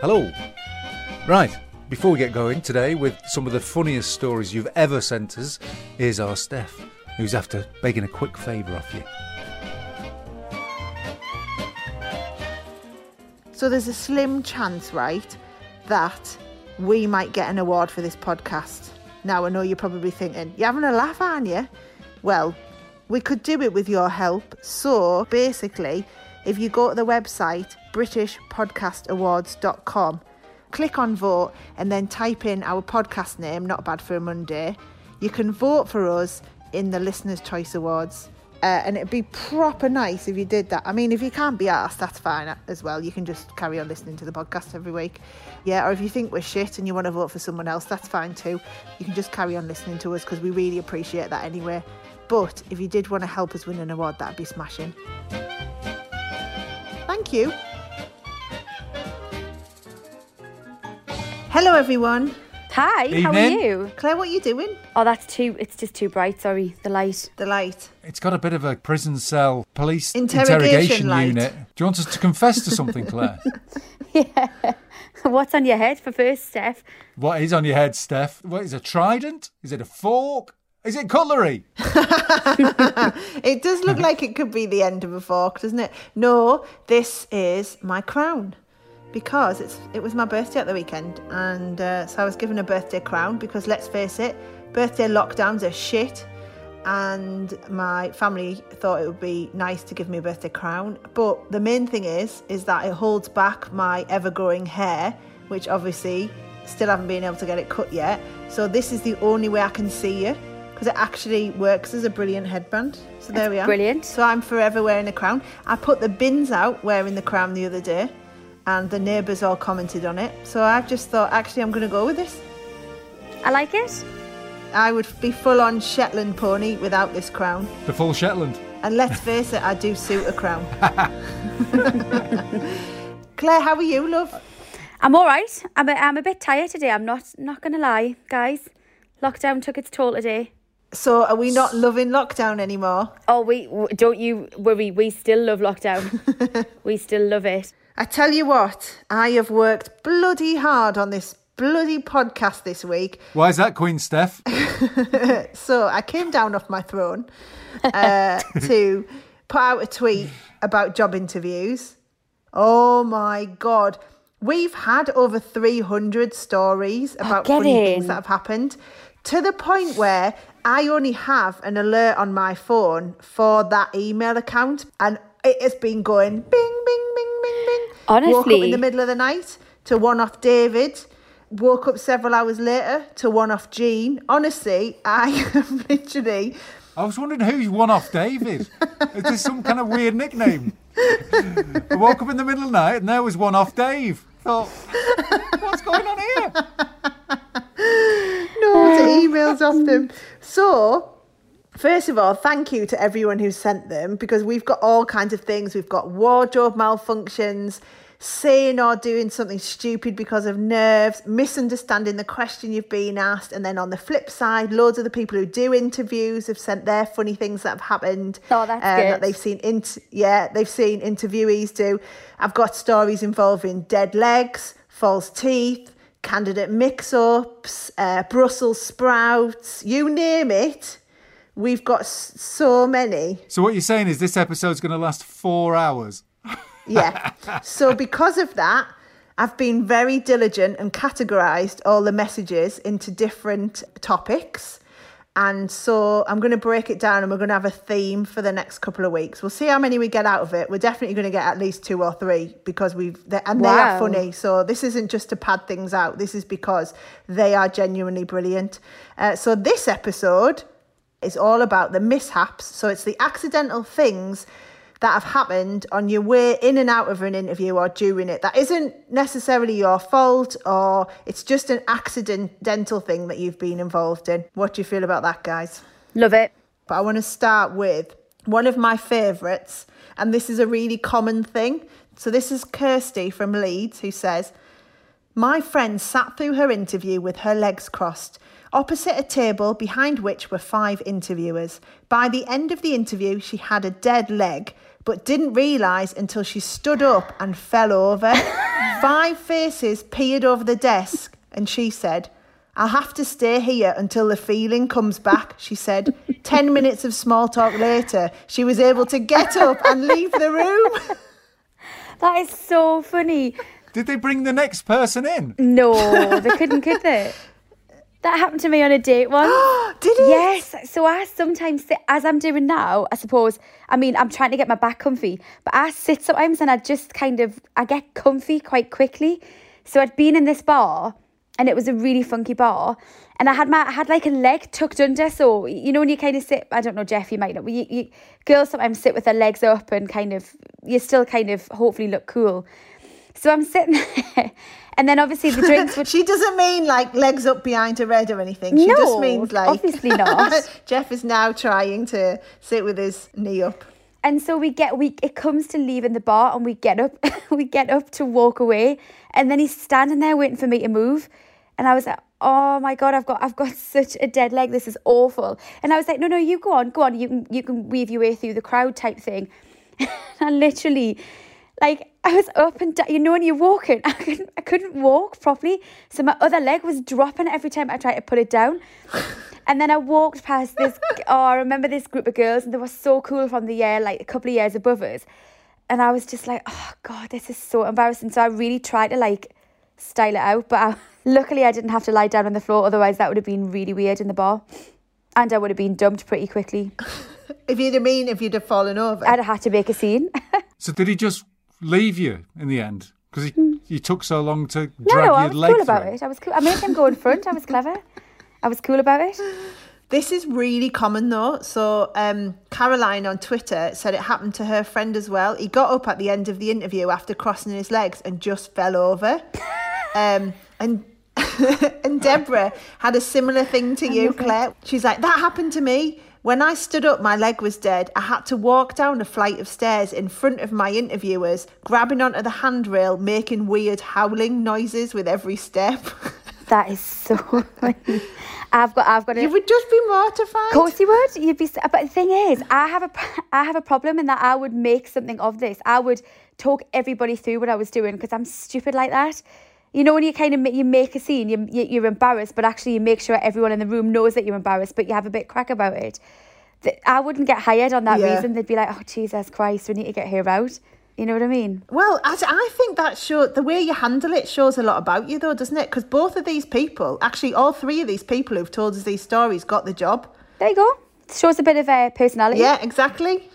Hello. Right, before we get going today with some of the funniest stories you've ever sent us, here's our Steph, who's after begging a quick favour off you. So there's a slim chance, right, that we might get an award for this podcast. Now, I know you're probably thinking, you're having a laugh, aren't you? Well, we could do it with your help. So basically, if you go to the website britishpodcastawards.com, click on vote, and then type in our podcast name, Not Bad for a Monday, you can vote for us in the Listener's Choice Awards. Uh, and it'd be proper nice if you did that. I mean, if you can't be asked, that's fine as well. You can just carry on listening to the podcast every week. Yeah, or if you think we're shit and you want to vote for someone else, that's fine too. You can just carry on listening to us because we really appreciate that anyway. But if you did want to help us win an award, that'd be smashing. Thank you. Hello, everyone. Hi, how are you? Claire, what are you doing? Oh, that's too. It's just too bright. Sorry, the light. The light. It's got a bit of a prison cell police Interrogation interrogation, light. unit. Do you want us to confess to something, Claire? Yeah. What's on your head for first, Steph? what is on your head, Steph? What is a trident? Is it a fork? Is it cutlery? It does look like it could be the end of a fork, doesn't it? No, this is my crown because it's it was my birthday at the weekend, and uh, so I was given a birthday crown because let's face it, birthday lockdowns are shit. And my family thought it would be nice to give me a birthday crown, but the main thing is, is that it holds back my ever-growing hair, which obviously still haven't been able to get it cut yet. So this is the only way I can see you because it actually works as a brilliant headband. So there we are. brilliant. So I'm forever wearing a crown. I put the bins out wearing the crown the other day, and the neighbours all commented on it. So I've just thought, actually, I'm going to go with this. I like it. I would be full on Shetland pony without this crown. The full Shetland. And let's face it, I do suit a crown. Claire, how are you, love? I'm all right. I'm a, I'm a bit tired today. I'm not not gonna lie, guys. Lockdown took its toll today. So are we not loving lockdown anymore? Oh, we don't you worry. We still love lockdown. we still love it. I tell you what, I have worked bloody hard on this bloody podcast this week. Why is that, Queen Steph? So I came down off my throne uh, to put out a tweet about job interviews. Oh my God. We've had over 300 stories about get funny things that have happened to the point where I only have an alert on my phone for that email account and it has been going bing, bing, bing, bing, bing. Honestly. Woke up in the middle of the night to one off David. Woke up several hours later to one off Jean. Honestly, I have literally I was wondering who's one off David. Is this some kind of weird nickname? I woke up in the middle of the night and there was one off Dave. Thought, what's going on here? no to emails off them. So, first of all, thank you to everyone who sent them because we've got all kinds of things. We've got wardrobe malfunctions, saying or doing something stupid because of nerves, misunderstanding the question you've been asked, and then on the flip side, loads of the people who do interviews have sent their funny things that have happened. Oh, that's um, good. That they've seen, int- yeah, they've seen interviewees do. I've got stories involving dead legs, false teeth, candidate mix-ups, uh, Brussels sprouts, you name it. We've got s- so many. So what you're saying is this episode's going to last four hours. Yeah. so because of that, I've been very diligent and categorized all the messages into different topics. And so I'm going to break it down and we're going to have a theme for the next couple of weeks. We'll see how many we get out of it. We're definitely going to get at least two or three because we've, and they are funny. So this isn't just to pad things out. This is because they are genuinely brilliant. Uh, so this episode is all about the mishaps. So it's the accidental things that have happened on your way in and out of an interview or during it. That isn't necessarily your fault or it's just an accidental thing that you've been involved in. What do you feel about that, guys? Love it. But I want to start with one of my favourites, and this is a really common thing. So this is Kirsty from Leeds who says, My friend sat through her interview with her legs crossed, opposite a table behind which were five interviewers. By the end of the interview, she had a dead leg, but didn't realise until she stood up and fell over. five faces peered over the desk, and she said, I'll have to stay here until the feeling comes back, she said. Ten minutes of small talk later, she was able to get up and leave the room. That is so funny. Did they bring the next person in? No, they couldn't, could they? That happened to me on a date once. Did it? Yes. So I sometimes sit, as I'm doing now, I suppose, I mean, I'm trying to get my back comfy, but I sit sometimes and I just kind of, I get comfy quite quickly. So I'd been in this bar and it was a really funky bar and I had my, I had like a leg tucked under. So, you know, when you kind of sit, I don't know, Jeff, you might know, but you, you, girls sometimes sit with their legs up and kind of, you still kind of hopefully look cool. So I'm sitting there and then obviously the drinks would She doesn't mean like legs up behind her head or anything. She just No, means like. obviously not. Jeff is now trying to sit with his knee up. And so we get we it comes to leaving the bar and we get up we get up to walk away and then he's standing there waiting for me to move and I was like oh my god I've got I've got such a dead leg this is awful and I was like no no you go on go on you can you can weave your way through the crowd type thing and literally like I was up and down you know when you're walking I couldn't I couldn't walk properly so my other leg was dropping every time I tried to put it down and then I walked past this. Oh, I remember this group of girls, and they were so cool from the year, like a couple of years above us. And I was just like, oh god, this is so embarrassing. So I really tried to like style it out, but I, luckily I didn't have to lie down on the floor. Otherwise, that would have been really weird in the bar, and I would have been dumped pretty quickly. If you'd have mean if you'd have fallen over. I'd have had to make a scene. So did he just leave you in the end? Because he, he took so long to Hmm. no, drag no, your I was leg cool about through. it. I was cool. I made him go in front. I was clever. I was cool about it. This is really common though. So um, Caroline on Twitter said it happened to her friend as well. He got up at the end of the interview after crossing his legs and just fell over. um, and and Deborah had a similar thing to you, Claire. She's like, that happened to me. When I stood up, my leg was dead. I had to walk down a flight of stairs in front of my interviewers, grabbing onto the handrail, making weird howling noises with every step. That is so funny. I've got, I've got. you would just be mortified. Of course you would. You'd be. But the thing is, I have a, I have a problem in that I would make something of this. I would talk everybody through what I was doing because I'm stupid like that. You know when you kind of you make a scene, you, you you're embarrassed, but actually you make sure everyone in the room knows that you're embarrassed, but you have a bit crack about it. I wouldn't get hired on that Yeah. reason. They'd be like, "Oh Jesus Christ, we need to get her out." You know what I mean? Well, I, I think that show the way you handle it shows a lot about you, though, doesn't it? Because both of these people, actually, all three of these people who've told us these stories, got the job. There you go. Shows a bit of uh, personality. Yeah, exactly.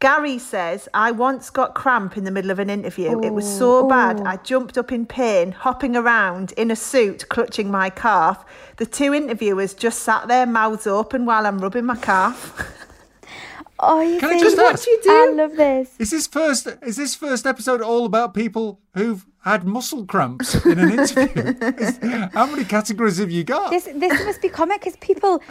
Gary says, I once got cramp in the middle of an interview. it was so bad, I jumped up in pain, hopping around in a suit, clutching my calf. The two interviewers just sat there, mouths open, while I'm rubbing my calf. Oh, you Can I just what ask? you do? I love this. Is this first? Is this first episode all about people who've had muscle cramps in an interview? Is- how many categories have you got? This this must be common because people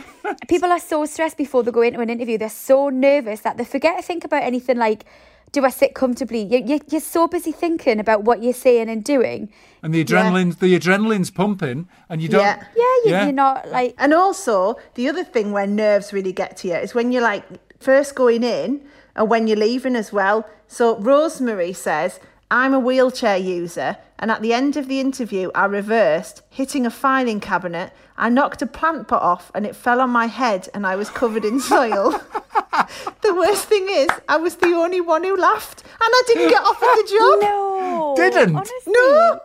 people are so stressed before they go into an interview. They're so nervous that they forget to think about anything like, do I sit comfortably? You, you, you're so busy thinking about what you're saying and doing. and the adrenaline, the adrenaline's pumping, and you don't. Yeah. Yeah, you, Yeah. you're not like And also, the other thing where nerves really get to you is when you're like first going in and when you're leaving as well. So, Rosemary says, I'm a wheelchair user, and at the end of the interview, I reversed, hitting a filing cabinet. I knocked a plant pot off, and it fell on my head, and I was covered in soil. the worst thing is, I was the only one who laughed, and I didn't get offered the job. No. Didn't? Honestly. No.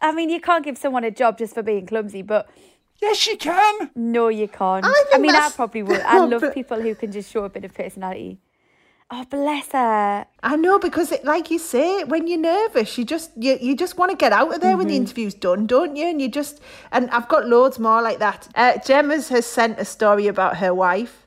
I mean, you can't give someone a job just for being clumsy, but Yes, you can. no, you can't. I think mean, I probably would. I love people who can just show a bit of personality. Oh, bless her. I know because, it, like you say, when you're nervous, you just you, you just want to get out of there when the interview's done, don't you? And you just and I've got loads more like that. Uh, Gemma's has sent a story about her wife.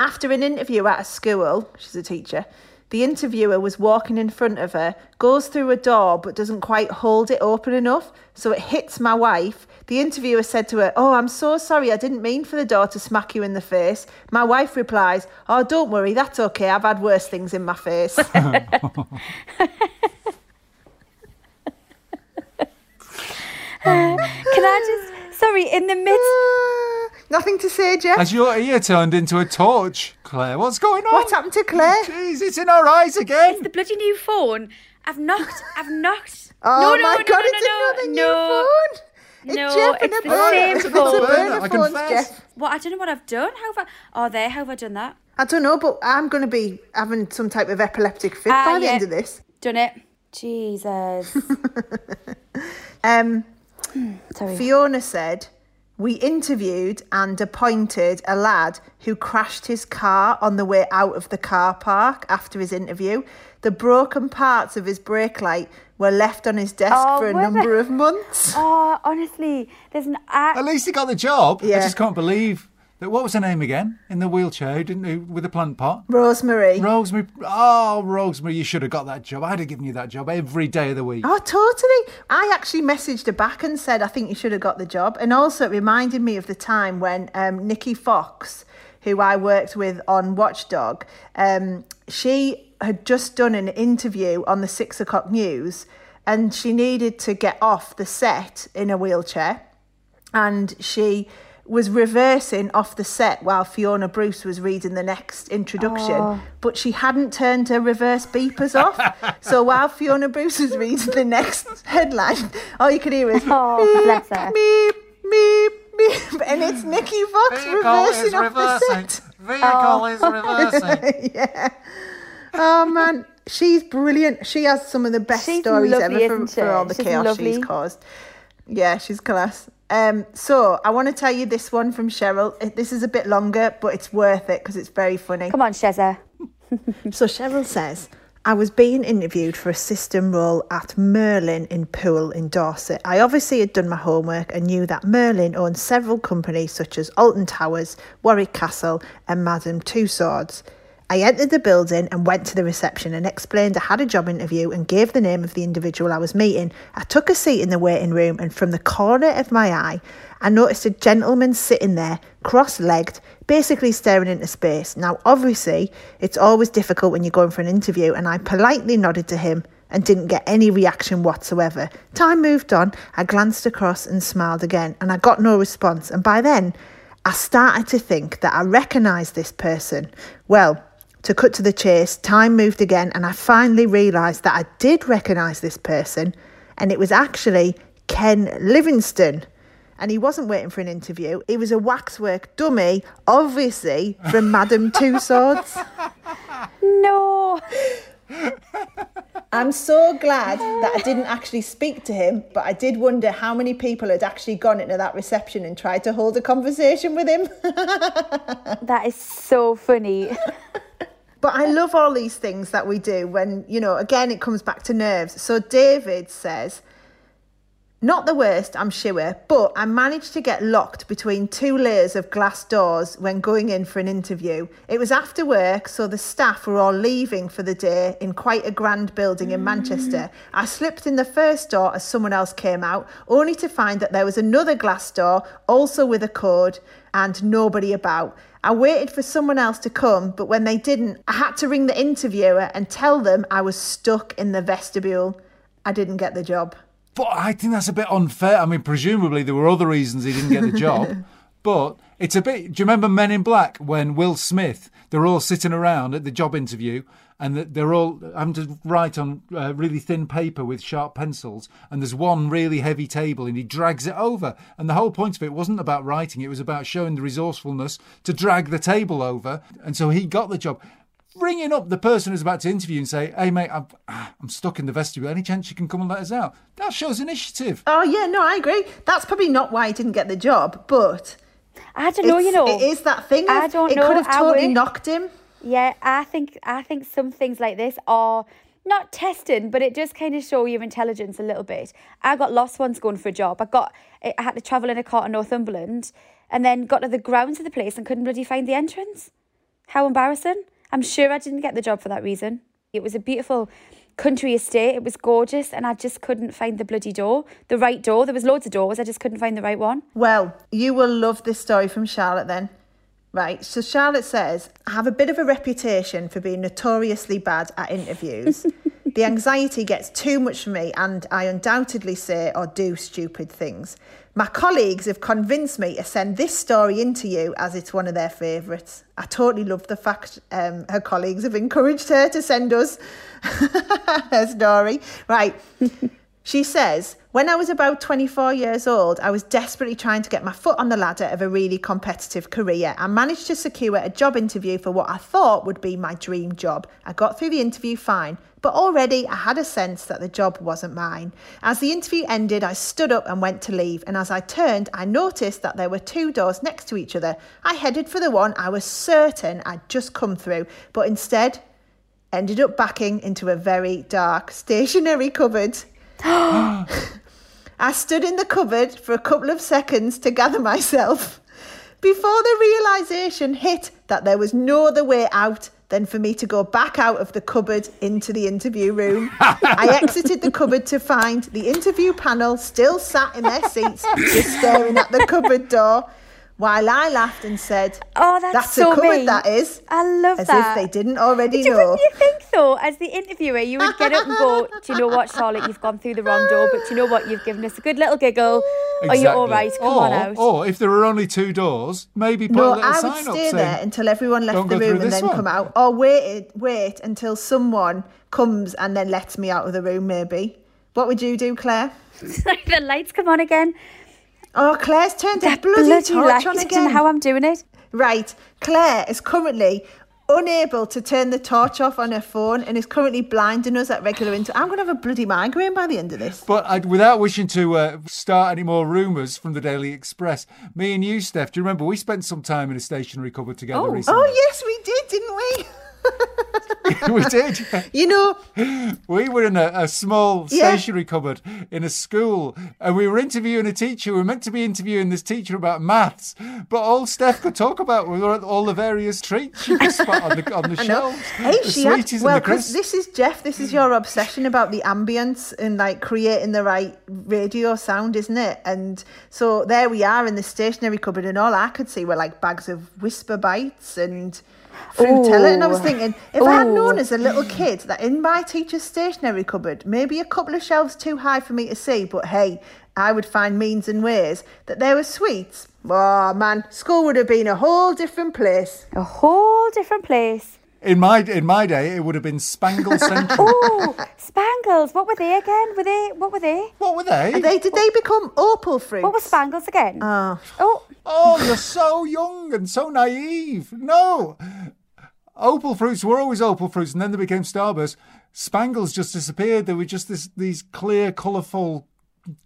After an interview at a school, she's a teacher. The interviewer was walking in front of her, goes through a door but doesn't quite hold it open enough, so it hits my wife. The interviewer said to her, Oh, I'm so sorry, I didn't mean for the door to smack you in the face. My wife replies, Oh, don't worry, that's okay, I've had worse things in my face. Can I just, sorry, in the midst, Nothing to say, Jeff. As your ear turned into a torch, Claire. What's going on? What happened to Claire? Jeez, it's in our eyes again. It's the bloody new phone, I've knocked, I've knocked. Oh no, my no, no, god, no, it's no, another no, new phone. It's No, Jeff it's a the burner. same It's a phone. burner I phones, confess. Jeff. What, I don't know what I've done. How have I, oh, there, how have I done that? I don't know, but I'm going to be having some type of epileptic fit Ah, by the end of this. Done it. Jesus. Um, Sorry. Fiona said, We interviewed and appointed a lad who crashed his car on the way out of the car park after his interview. The broken parts of his brake light were left on his desk Oh, for a were they? number of months. Oh, honestly, there's an act. At least he got the job. I just can't believe that. What was her name again? In the wheelchair, who didn't who, with the plant pot? Rosemary. Rosemary. Oh, Rosemary, you should have got that job. I'd have given you that job every day of the week. Oh, totally. I actually messaged her back and said, I think you should have got the job. And also, it reminded me of the time when um, Nikki Fox, who I worked with on Watchdog, um, she had just done an interview on the six o'clock news and she needed to get off the set in a wheelchair. And she was reversing off the set while Fiona Bruce was reading the next introduction, oh. but she hadn't turned her reverse beepers off. so while Fiona Bruce was reading the next headline, all you could hear is Oh, bless her. meep, meep, meep, and it's Nikki Fox reversing off the set. Vehicle is oh. reversing. yeah. Oh man, she's brilliant. She has some of the best She's stories lovely, ever for, for all the She's chaos she's caused. Yeah, she's class. Um, so I want to tell you this one from Cheryl. This is a bit longer, but it's worth it because it's very funny. Come on, Shezza. So Cheryl says, I was being interviewed for a system role at Merlin in Poole in Dorset. I obviously had done my homework and knew that Merlin owned several companies such as Alton Towers, Warwick Castle, and Madame Tussauds. I entered the building and went to the reception and explained I had a job interview and gave the name of the individual I was meeting. I took a seat in the waiting room and from the corner of my eye, I noticed a gentleman sitting there, cross legged, basically staring into space. Now, obviously, it's always difficult when you're going for an interview, and I politely nodded to him and didn't get any reaction whatsoever. Time moved on, I glanced across and smiled again, and I got no response. And by then, I started to think that I recognised this person. Well, to cut to the chase, time moved again, and I finally realised that I did recognise this person, and it was actually Ken Livingstone. And he wasn't waiting for an interview. He was a waxwork dummy, obviously from Madame Tussauds. No. I'm so glad that I didn't actually speak to him, but I did wonder how many people had actually gone into that reception and tried to hold a conversation with him. That is so funny. But I love all these things that we do when, you know, again, it comes back to nerves. So David says, not the worst, I'm sure, but I managed to get locked between two layers of glass doors when going in for an interview. It was after work, so the staff were all leaving for the day in quite a grand building in Manchester. I slipped in the first door as someone else came out, only to find that there was another glass door, also with a code, and nobody about. I waited for someone else to come, but when they didn't, I had to ring the interviewer and tell them I was stuck in the vestibule. I didn't get the job. But I think that's a bit unfair. I mean, presumably there were other reasons he didn't get the job. but it's a bit. Do you remember Men in Black when Will Smith? They're all sitting around at the job interview, and that they're all having to write on uh, really thin paper with sharp pencils. And there's one really heavy table, and he drags it over. And the whole point of it wasn't about writing; it was about showing the resourcefulness to drag the table over. And so he got the job. Ringing up the person who's about to interview and say, "Hey, mate, I'm, I'm stuck in the vestibule. Any chance you can come and let us out?" That shows initiative. Oh yeah, no, I agree. That's probably not why he didn't get the job, but I don't know, you know. it is that thing. I don't know. it could have totally knocked him. Yeah, I think I think some things like this are not testing, but it does kind of show your intelligence a little bit. I got lost once going for a job. I got I had to travel in a car to Northumberland, and then got to the grounds of the place and couldn't bloody find the entrance. How embarrassing! I'm sure I didn't get the job for that reason. It was a beautiful country estate. It was gorgeous, and I just couldn't find the bloody door, the right door. There was loads of doors. I just couldn't find the right one. Well, you will love this story from Charlotte then. Right, so Charlotte says, I have a bit of a reputation for being notoriously bad at interviews. the anxiety gets too much for me, and I undoubtedly say or do stupid things. My colleagues have convinced me to send this story in to you as it's one of their favourites. I totally love the fact um, her colleagues have encouraged her to send us her story. Right. She says, when I was about 24 years old, I was desperately trying to get my foot on the ladder of a really competitive career and managed to secure a job interview for what I thought would be my dream job. I got through the interview fine, but already I had a sense that the job wasn't mine. As the interview ended, I stood up and went to leave, and as I turned, I noticed that there were two doors next to each other. I headed for the one I was certain I'd just come through, but instead ended up backing into a very dark stationary cupboard. I stood in the cupboard for a couple of seconds to gather myself before the realization hit that there was no other way out than for me to go back out of the cupboard into the interview room. I exited the cupboard to find the interview panel still sat in their seats, just staring at the cupboard door. While I laughed and said, Oh, that's, That's so a cupbod, mean. that is. I love As that. As if they didn't already But you- know. Wouldn't you think though, as the interviewer, you would get up and go, "Do you know what, Charlotte? You've gone through the wrong door, but do you know what? You've given us a good little giggle. Are you all right? Come or, on out." Or if there were only two doors, maybe put a No, little I would sign up stay saying, there until everyone left the room and then one." come out. Or wait, wait until someone comes and then lets me out of the room, maybe. What would you do, Claire? Sorry, the lights come on again. Oh, Claire's turned a That bloody, bloody torch light. on I don't again. know how I'm doing it. Right, Claire is currently unable to turn the torch off on her phone and is currently blinding us at regular intervals. I'm going to have a bloody migraine by the end of this. But I, without wishing to uh, start any more rumours from the Daily Express, me and you, Steph, do you remember we spent some time in a stationary cupboard together Oh. recently? Oh, yes, we did, didn't we? we did. You know, We were in a, a small Yeah. stationary cupboard in a school, and we were interviewing a teacher. We were meant to be interviewing this teacher about maths, but all Steph could talk about were all the various treats she could spot on the on the shelves. Hey, the she had, well, and the 'cause this is Jeff. This is your obsession about the ambience and like creating the right radio sound, isn't it? And so there we are in the stationary cupboard, and all I could see were like bags of Wispa Bites and Fruittella. And I was thinking, if I had known Ooh. as a little kid that in my teacher's stationery cupboard, maybe a couple of shelves too high for me to see, but hey, I would find means and ways that there were sweets. Oh man, school would have been a whole different place. A whole different place. In my in my day, it would have been Spangle Central. Oh, Spangles. What were they again? Were they? What were they? what were they? They did they become opal fruits? What were Spangles again? Oh. Oh, Oh, you're so young and so naive. No. Opal fruits were always opal fruits, and then they became starburst. Spangles just disappeared. They were just this, these clear, colourful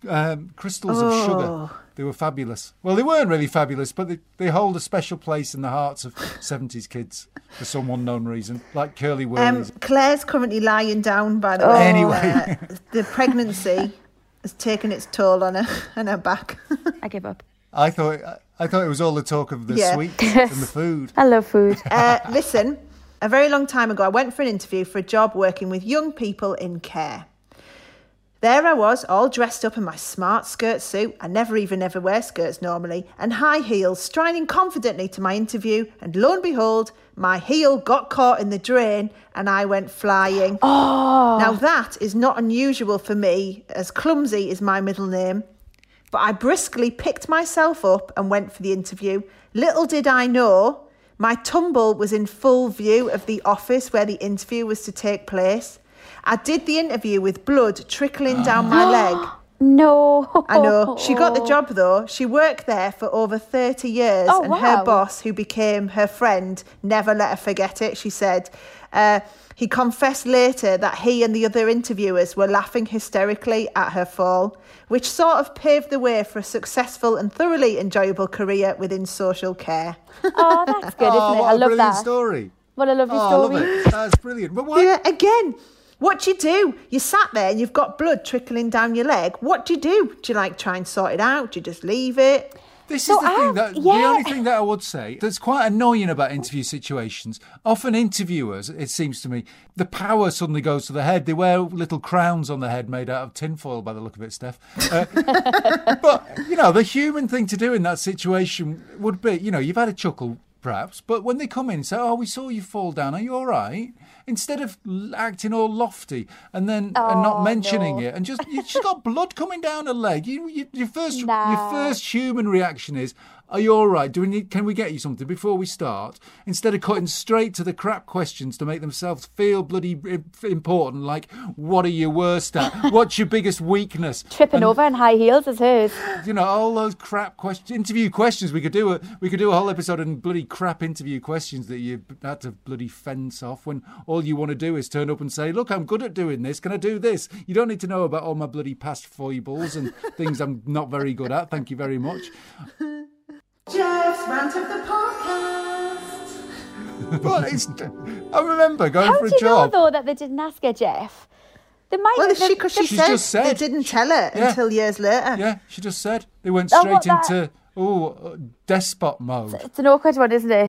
um, crystals of sugar. They were fabulous. Well, they weren't really fabulous, but they, they hold a special place in the hearts of 70s kids for some unknown reason, like curly Um. Claire's currently lying down, by the way. Anyway. Uh, the pregnancy has taken its toll on her and her back. I give up. I thought I thought it was all the talk of the Yeah. sweets and the food. I love food. uh, listen, a very long time ago, I went for an interview for a job working with young people in care. There I was, all dressed up in my smart skirt suit. I never even ever wear skirts normally, and high heels, striding confidently to my interview. And lo and behold, my heel got caught in the drain, and I went flying. Oh, Now, that is not unusual for me, as Clumsy is my middle name. But I briskly picked myself up and went for the interview. Little did I know, My tumble was in full view of the office where the interview was to take place. I did the interview with blood trickling down my leg. No. I know. She got the job though. She worked there for over 30 years, Oh, and her boss, who became her friend, never let her forget it. She said. Uh, he confessed later that he and the other interviewers were laughing hysterically at her fall, which sort of paved the way for a successful and thoroughly enjoyable career within social care. Oh, that's good, isn't oh, it? what I a love brilliant that. story. What a lovely Oh, I story. love it. That's brilliant. But why? Yeah, again, what do you do? You sat there and you've got blood trickling down your leg. What do you do? Do you like try and sort it out? Do you just leave it? This So is the I- thing that the only thing that I would say that's quite annoying about interview situations. Often interviewers, it seems to me, the power suddenly goes to the head. They wear little crowns on the head made out of tinfoil, by the look of it, Steph. Uh, but you know, the human thing to do in that situation would be, you know, you've had a chuckle perhaps, but when they come in say, "Oh, we saw you fall down. Are you all right?" Instead of acting all lofty and then and not Oh, mentioning no. it, and just you just got blood coming down her leg. You, you, your first your first human reaction is, "Are you all right? Do we need? Can we get you something before we start?" Instead of cutting straight to the crap questions to make themselves feel bloody important, like, "What are you worst at? What's your biggest weakness?" Tripping And, over in high heels is hers. You know all those crap questions, interview questions. We could do a we could do a whole episode on bloody crap interview questions that you had to bloody fence off when all you want to do is turn up and say, "Look, I'm good at doing this. Can I do this?" You don't need to know about all my bloody past foibles and things I'm not very good at. Thank you very much. Jeff's rant of the podcast. But it's I remember going How for do a you know, job. though, that they didn't ask her, Jeff? They might Well, have. she, cause she She's said, just said. they didn't tell her Yeah. until years later. yeah, she just said they went Oh, straight that- into oh uh, despot mode. It's an awkward one, isn't it?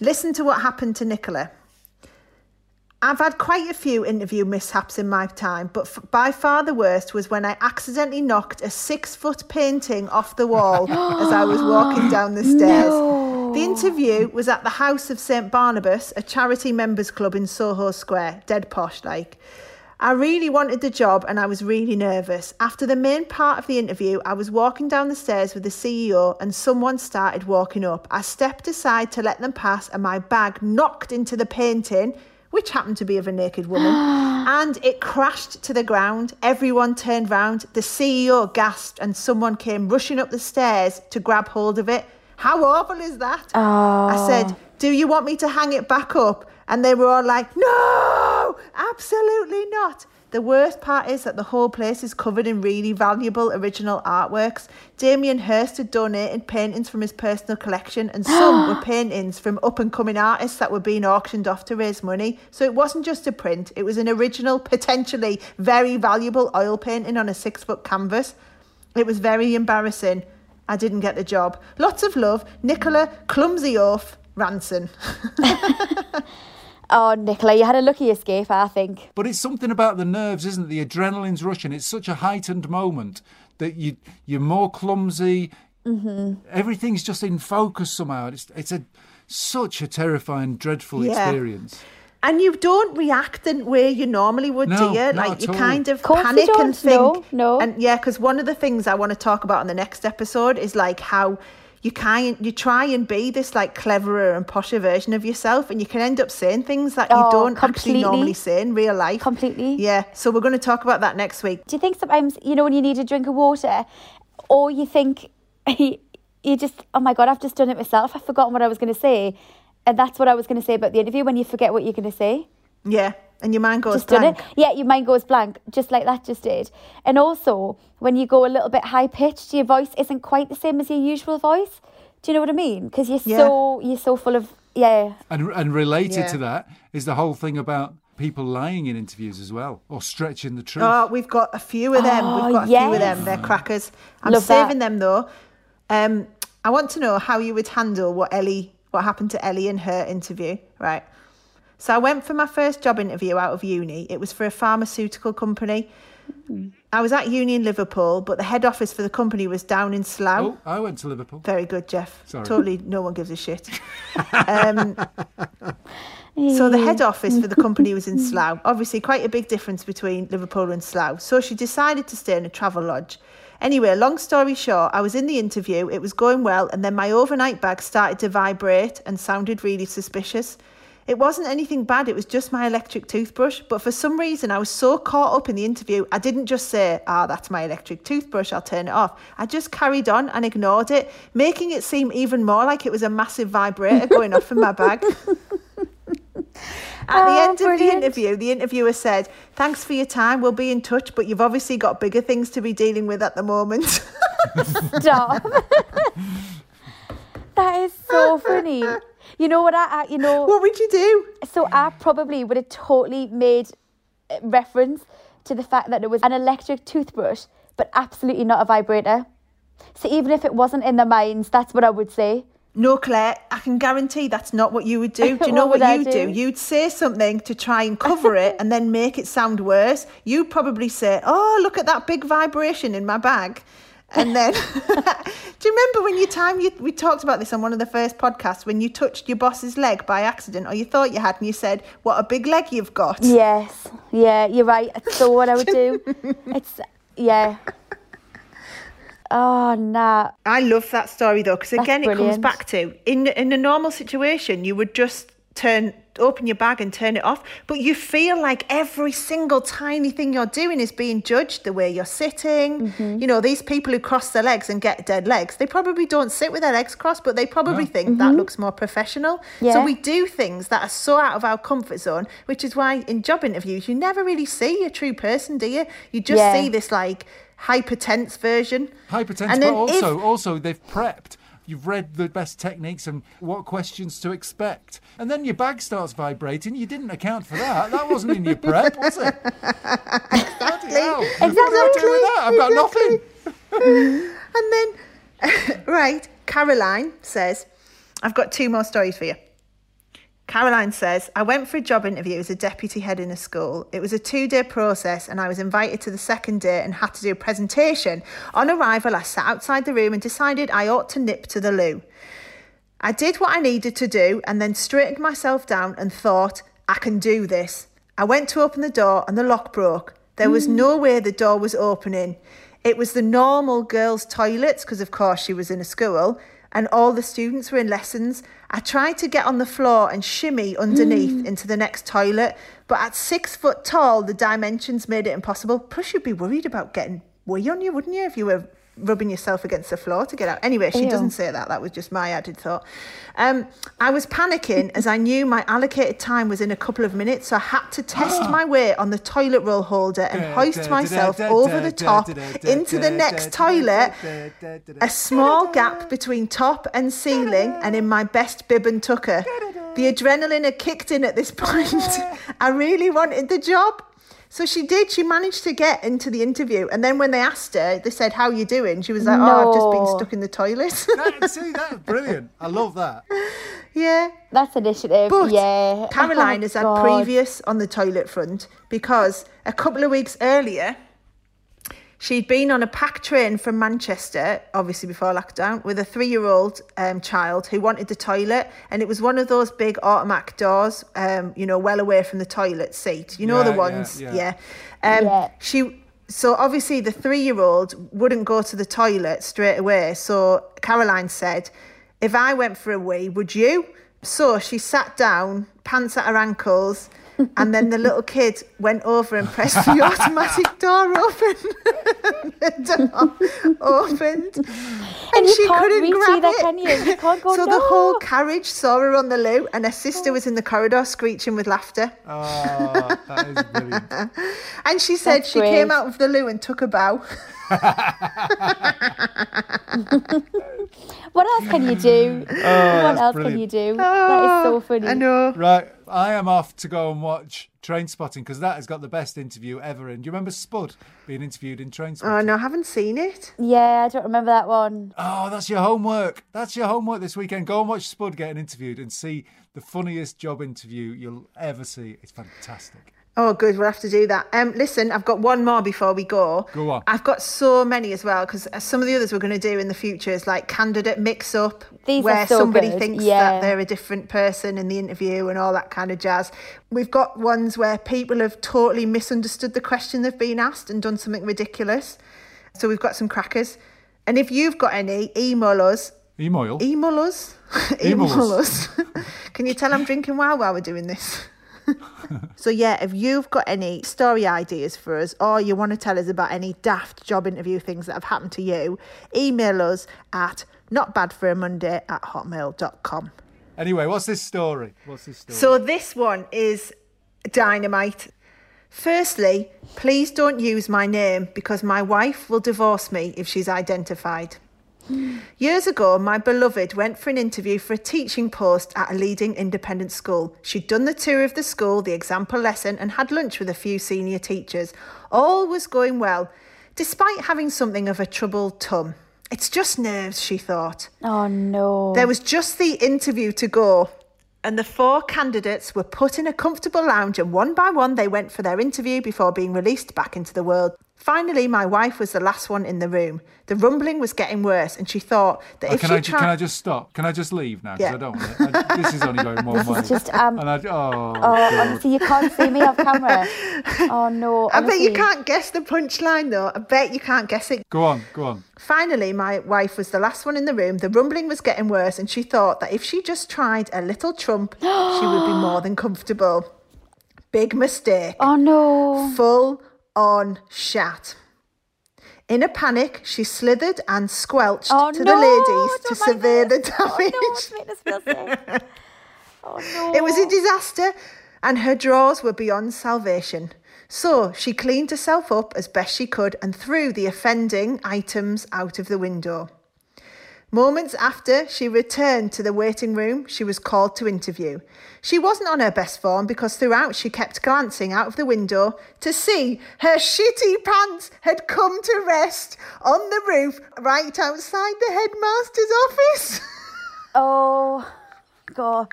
Listen to what happened to Nicola. I've had quite a few interview mishaps in my time, but f- by far the worst was when I accidentally knocked a six foot painting off the wall as I was walking down the stairs. The interview was at the House of St Barnabas, a charity members club in Soho Square, dead posh like. I really wanted the job and I was really nervous. After the main part of the interview, I was walking down the stairs with the CEO and someone started walking up. I stepped aside to let them pass and my bag knocked into the painting, which happened to be of a naked woman, and it crashed to the ground. Everyone turned round. The CEO gasped and someone came rushing up the stairs to grab hold of it. How awful is that? I said, oh. Do you want me to hang it back up? And they were all like, No, absolutely not. The worst part is that the whole place is covered in really valuable original artworks. Damien Hirst had donated paintings from his personal collection, and some were paintings from up and coming artists that were being auctioned off to raise money. So it wasn't just a print, it was an original, potentially very valuable oil painting on a six foot canvas. It was very embarrassing. I didn't get the job. Lots of love, Nicola Clumsy Oaf Ranson. Oh, Nicola, you had a lucky escape, I think. But it's something about the nerves, isn't it? The adrenaline's rushing. It's such a heightened moment that you you're more clumsy. Mm-hmm. Everything's just in focus somehow. It's it's a such a terrifying, dreadful Yeah. experience. And you don't react in the way you normally would, No, do you? not Like at you all. kind of course you panic don't. and think. No, no. And yeah, because one of the things I want to talk about in the next episode is like how you kind you try and be this like cleverer and posher version of yourself, and you can end up saying things that you Oh, don't actually normally say in real life. Completely. Yeah. So we're going to talk about that next week. Do you think sometimes, you know, when you need a drink of water, or you think, you just, oh my God, I've just done it myself. I've forgotten what I was going to say. And that's what I was going to say about the interview when you forget what you're going to say. Yeah. And your mind goes just done blank. it. Yeah, your mind goes blank, just like that just did. And also, when you go a little bit high pitched, your voice isn't quite the same as your usual voice. Do you know what I mean? Because you're Yeah. so you're so full of yeah. And and related Yeah. to that is the whole thing about people lying in interviews as well, or stretching the truth. Oh, we've got a few of them. Oh, we've got a few of them. They're crackers. I'm Love that. saving them though. Um, I want to know how you would handle what Ellie, what happened to Ellie in her interview, right? So I went for my first job interview out of uni. It was for a pharmaceutical company. I was at uni in Liverpool, but the head office for the company was down in Slough. oh, I went to Liverpool. Very good, Jeff. Sorry. Totally, no one gives a shit. Um, so the head office for the company was in Slough. Obviously, quite a big difference between Liverpool and Slough. So she decided to stay in a travel lodge. Anyway, long story short, I was in the interview. It was going well, and then my overnight bag started to vibrate and sounded really suspicious. It wasn't anything bad, it was just my electric toothbrush. But for some reason, I was so caught up in the interview, I didn't just say, Ah, that's my electric toothbrush, I'll turn it off. I just carried on and ignored it, making it seem even more like it was a massive vibrator going off in my bag. At the Oh, end of the interview, the interviewer said, Thanks for your time, we'll be in touch, but you've obviously got bigger things to be dealing with at the moment. Stop. that is so funny. You know what I, I you know what would you do? So I probably would have totally made uh, reference to the fact that it was an electric toothbrush, but absolutely not a vibrator. So even if it wasn't in their minds, that's what I would say. No, Claire, I can guarantee that's not what you would do. Do you What know what, would I you do? You'd say something to try and cover it and then make it sound worse. You'd probably say, Oh, look at that big vibration in my bag. And then, do you remember when you time you, we talked about this on one of the first podcasts when you touched your boss's leg by accident, or you thought you had, and you said, "What a big leg you've got." Yes, yeah, you're right. So what I would do. It's yeah. Oh nah. I love that story though, because again, it comes back to in in a normal situation, you would just turn open your bag and turn it off, but you feel like every single tiny thing you're doing is being judged. The way you're sitting, Mm-hmm. you know, these people who cross their legs and get dead legs, they probably don't sit with their legs crossed, but they probably think that looks more professional. So Mm-hmm. We do things that are so out of our comfort zone, which is why in job interviews you never really see a true person, do you? You just Yeah. see this like hyper tense version. Hypertense, And but also if- also they've prepped. You've read the best techniques and what questions to expect, and then your bag starts vibrating. You didn't account for that. That wasn't in your prep, was it? exactly. hell. What do I got to do with that? I've got nothing. And then, right, Caroline says, I've got two more stories for you. Caroline says, I went for a job interview as a deputy head in a school. It was a two day process, and I was invited to the second day and had to do a presentation. On arrival, I sat outside the room and decided I ought to nip to the loo. I did what I needed to do and then straightened myself down and thought, I can do this. I went to open the door and the lock broke. There was no way the door was opening. It was the normal girls' toilets, because of course she was in a school, and all the students were in lessons. I tried to get on the floor and shimmy underneath mm. into the next toilet, but at six foot tall, the dimensions made it impossible. Plus, you'd be worried about getting wee on you, wouldn't you, if you were rubbing yourself against the floor to get out. Anyway, she Ew. doesn't say that. That was just my added thought. Um, I was panicking as I knew my allocated time was in a couple of minutes, so I had to test my weight on the toilet roll holder and hoist myself over the top into the next toilet. A small gap between top and ceiling, and in my best bib and tucker. The adrenaline had kicked in at this point. I really wanted the job. So she did. She managed to get into the interview, and then when they asked her, they said, "How are you doing?" She was like, "Oh, I've just been stuck in the toilet." That, see, that's brilliant. I love that. yeah. That's initiative. But yeah. Caroline Oh, has had God. previous on the toilet front because a couple of weeks earlier, she'd been on a pack train from Manchester, obviously before lockdown, with a three-year-old um, child who wanted the toilet, and it was one of those big automatic doors, um, you know, well away from the toilet seat. You know Yeah, the yeah, ones, yeah. yeah. Um, Yeah. She. So obviously the three-year-old wouldn't go to the toilet straight away. So Caroline said, "If I went for a wee, would you?" So she sat down, pants at her ankles, and then the little kid went over and pressed the automatic door open. the door opened, and, you she couldn't reach grab either, it. can you? You can't go, so the whole carriage saw her on the loo, and her sister oh. was in the corridor screeching with laughter. Oh, that is brilliant. And she said That's she came out of the loo and took a bow. What else can you do? Oh, what that's else can you do? that is so oh, funny. I know. Right, I am off to go and watch Trainspotting because that has got the best interview ever in. Do you remember Spud being interviewed in Train Spotting? Oh no, I haven't seen it. Yeah, I don't remember that one. Oh, that's your homework. That's your homework this weekend. Go and watch Spud getting interviewed and see the funniest job interview you'll ever see. It's fantastic. Oh, good. We'll have to do that. Um, listen, I've got one more before we go. Go on. I've got so many as well because some of the others we're going to do in the future is like candidate mix up, These are where so somebody good, thinks yeah. that they're a different person in the interview and all that kind of jazz. We've got ones where people have totally misunderstood the question they've been asked and done something ridiculous. So we've got some crackers. And if you've got any, email us. Emoil. Email us. Email email us. us. Can you tell I'm drinking while while we're doing this? So yeah, if you've got any story ideas for us or you want to tell us about any daft job interview things that have happened to you, email us at notbadforamonday at hotmail.com. Anyway, what's this story? What's this story? So this one is dynamite. Firstly, please don't use my name because my wife will divorce me if she's identified. Years ago, my beloved went for an interview for a teaching post at a leading independent school. She'd done the tour of the school, the example lesson, and had lunch with a few senior teachers. All was going well, despite having something of a troubled tum. It's just nerves, she thought. Oh no. There was just the interview to go, and the four candidates were put in a comfortable lounge, and one by one they went for their interview before being released back into the world. Finally, my wife was the last one in the room. The rumbling was getting worse, and she thought that Oh, if can, she I, ju- tried, can I just stop? Can I just leave now? Because Yeah. I don't want it. I, this is only going one way. just, um, and I, oh, Oh, honestly, you can't see me off camera. Oh no. I bet you can't guess the punchline though. I bet you can't guess it. Go on, go on. Finally, my wife was the last one in the room. The rumbling was getting worse, and she thought that if she just tried a little trump, she would be more than comfortable. Big mistake. Oh no. Full on shat. In a panic, she slithered and squelched Oh to no. the ladies to survey the damage. Oh no, it's making us feel sick. Oh no. It was a disaster, and her drawers were beyond salvation. So she cleaned herself up as best she could and threw the offending items out of the window. Moments after she returned to the waiting room, she was called to interview. She wasn't on her best form because throughout she kept glancing out of the window to see her shitty pants had come to rest on the roof right outside the headmaster's office. Oh God.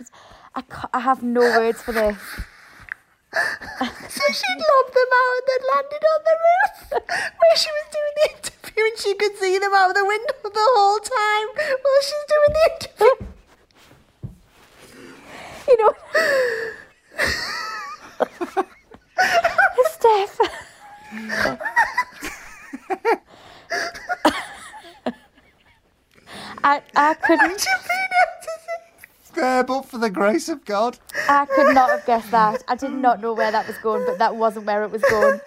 I, I have no words for this. So she'd lobbed them out and then landed on the roof where she was doing the interview and she could see them out of the window the whole time while she's doing the interview. You know. Steph. I, I couldn't There, but for the grace of God. I could not have guessed that. I did not know where that was going, but that wasn't where it was going.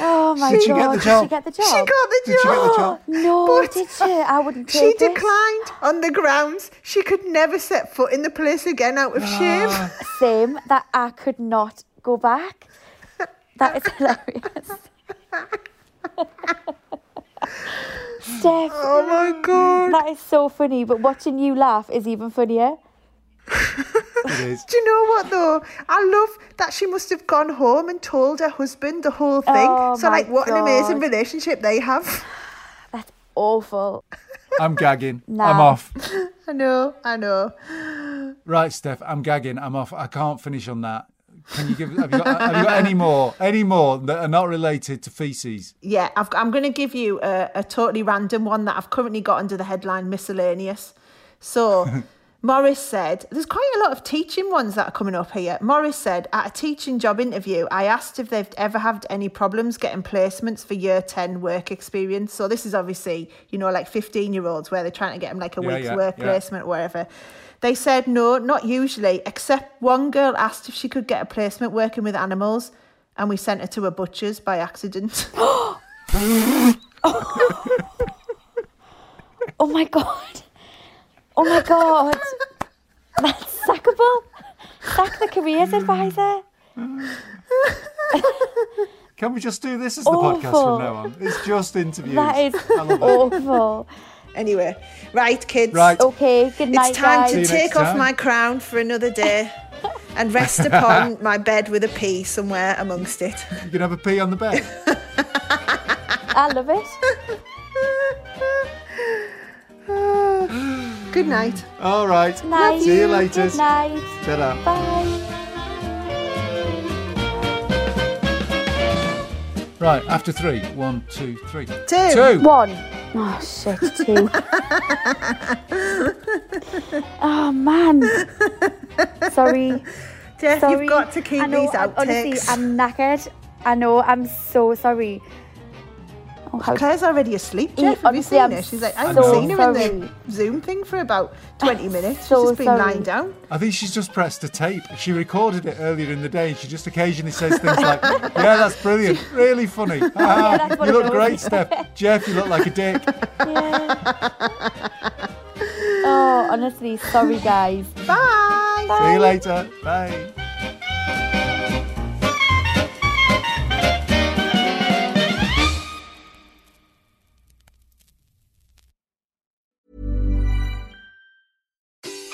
Oh my God. Did she get the Did job? she get the She job? got Did she get the job. job? No, But did she? I wouldn't She take it. declined on the grounds she could never set foot in the place again out of ah. shame. Same that I could not go back. That is hilarious. Steph, Oh my god. that is so funny. But watching you laugh is even funnier. It is. Do you know what though? I love that she must have gone home and told her husband the whole thing. Oh, so like what an amazing relationship they have. That's awful. I'm gagging. I'm off. I know, I know. Right, Steph, I'm gagging. I'm off. I can't finish on that. Can you give? Have you got, have you got any more? Any more that are not related to feces? Yeah, I've, I'm going to give you a, a totally random one that I've currently got under the headline miscellaneous. So, Morris said, there's quite a lot of teaching ones that are coming up here. Morris said, at a teaching job interview, I asked if they've ever had any problems getting placements for year 10 work experience. So, this is obviously, you know, like 15 year olds where they're trying to get them like a Yeah, week's yeah, work yeah. placement or wherever. They said no, not usually, except one girl asked if she could get a placement working with animals, and we sent her to a butcher's by accident. Oh my god. Oh my god. That's sackable. Sack the careers advisor. Can we just do this as the podcast from now on? It's just interviews. That is I love it. awful. Anyway, right, kids. Right. Okay, good night, It's time guys. To take off time. my crown for another day and rest upon my bed with a pea somewhere amongst it. You can have a pee on the bed. I love it. Good night. All right. Night. See you later. Good night. Ta-da. Bye. Right, after three. One, two, three. Two. Two. One. Oh shit, two. oh man. Sorry. Jeff, Sorry. you've got to keep know, these I'm- Honestly. I'm knackered. I know. I'm so sorry. Oh, Claire's already asleep, Yeah, Jeff. Have you seen I'm her? She's like, I haven't seen her in the Zoom thing for about 20 minutes. She's So just been sorry. lying down. I think she's just pressed a tape. She recorded it earlier in the day and she just occasionally says things like, Yeah, that's brilliant. Really funny. Ah, that's one you look great, Steph. Jeff, you look like a dick. Yeah. oh, honestly, sorry, guys. Bye. See you later. Bye.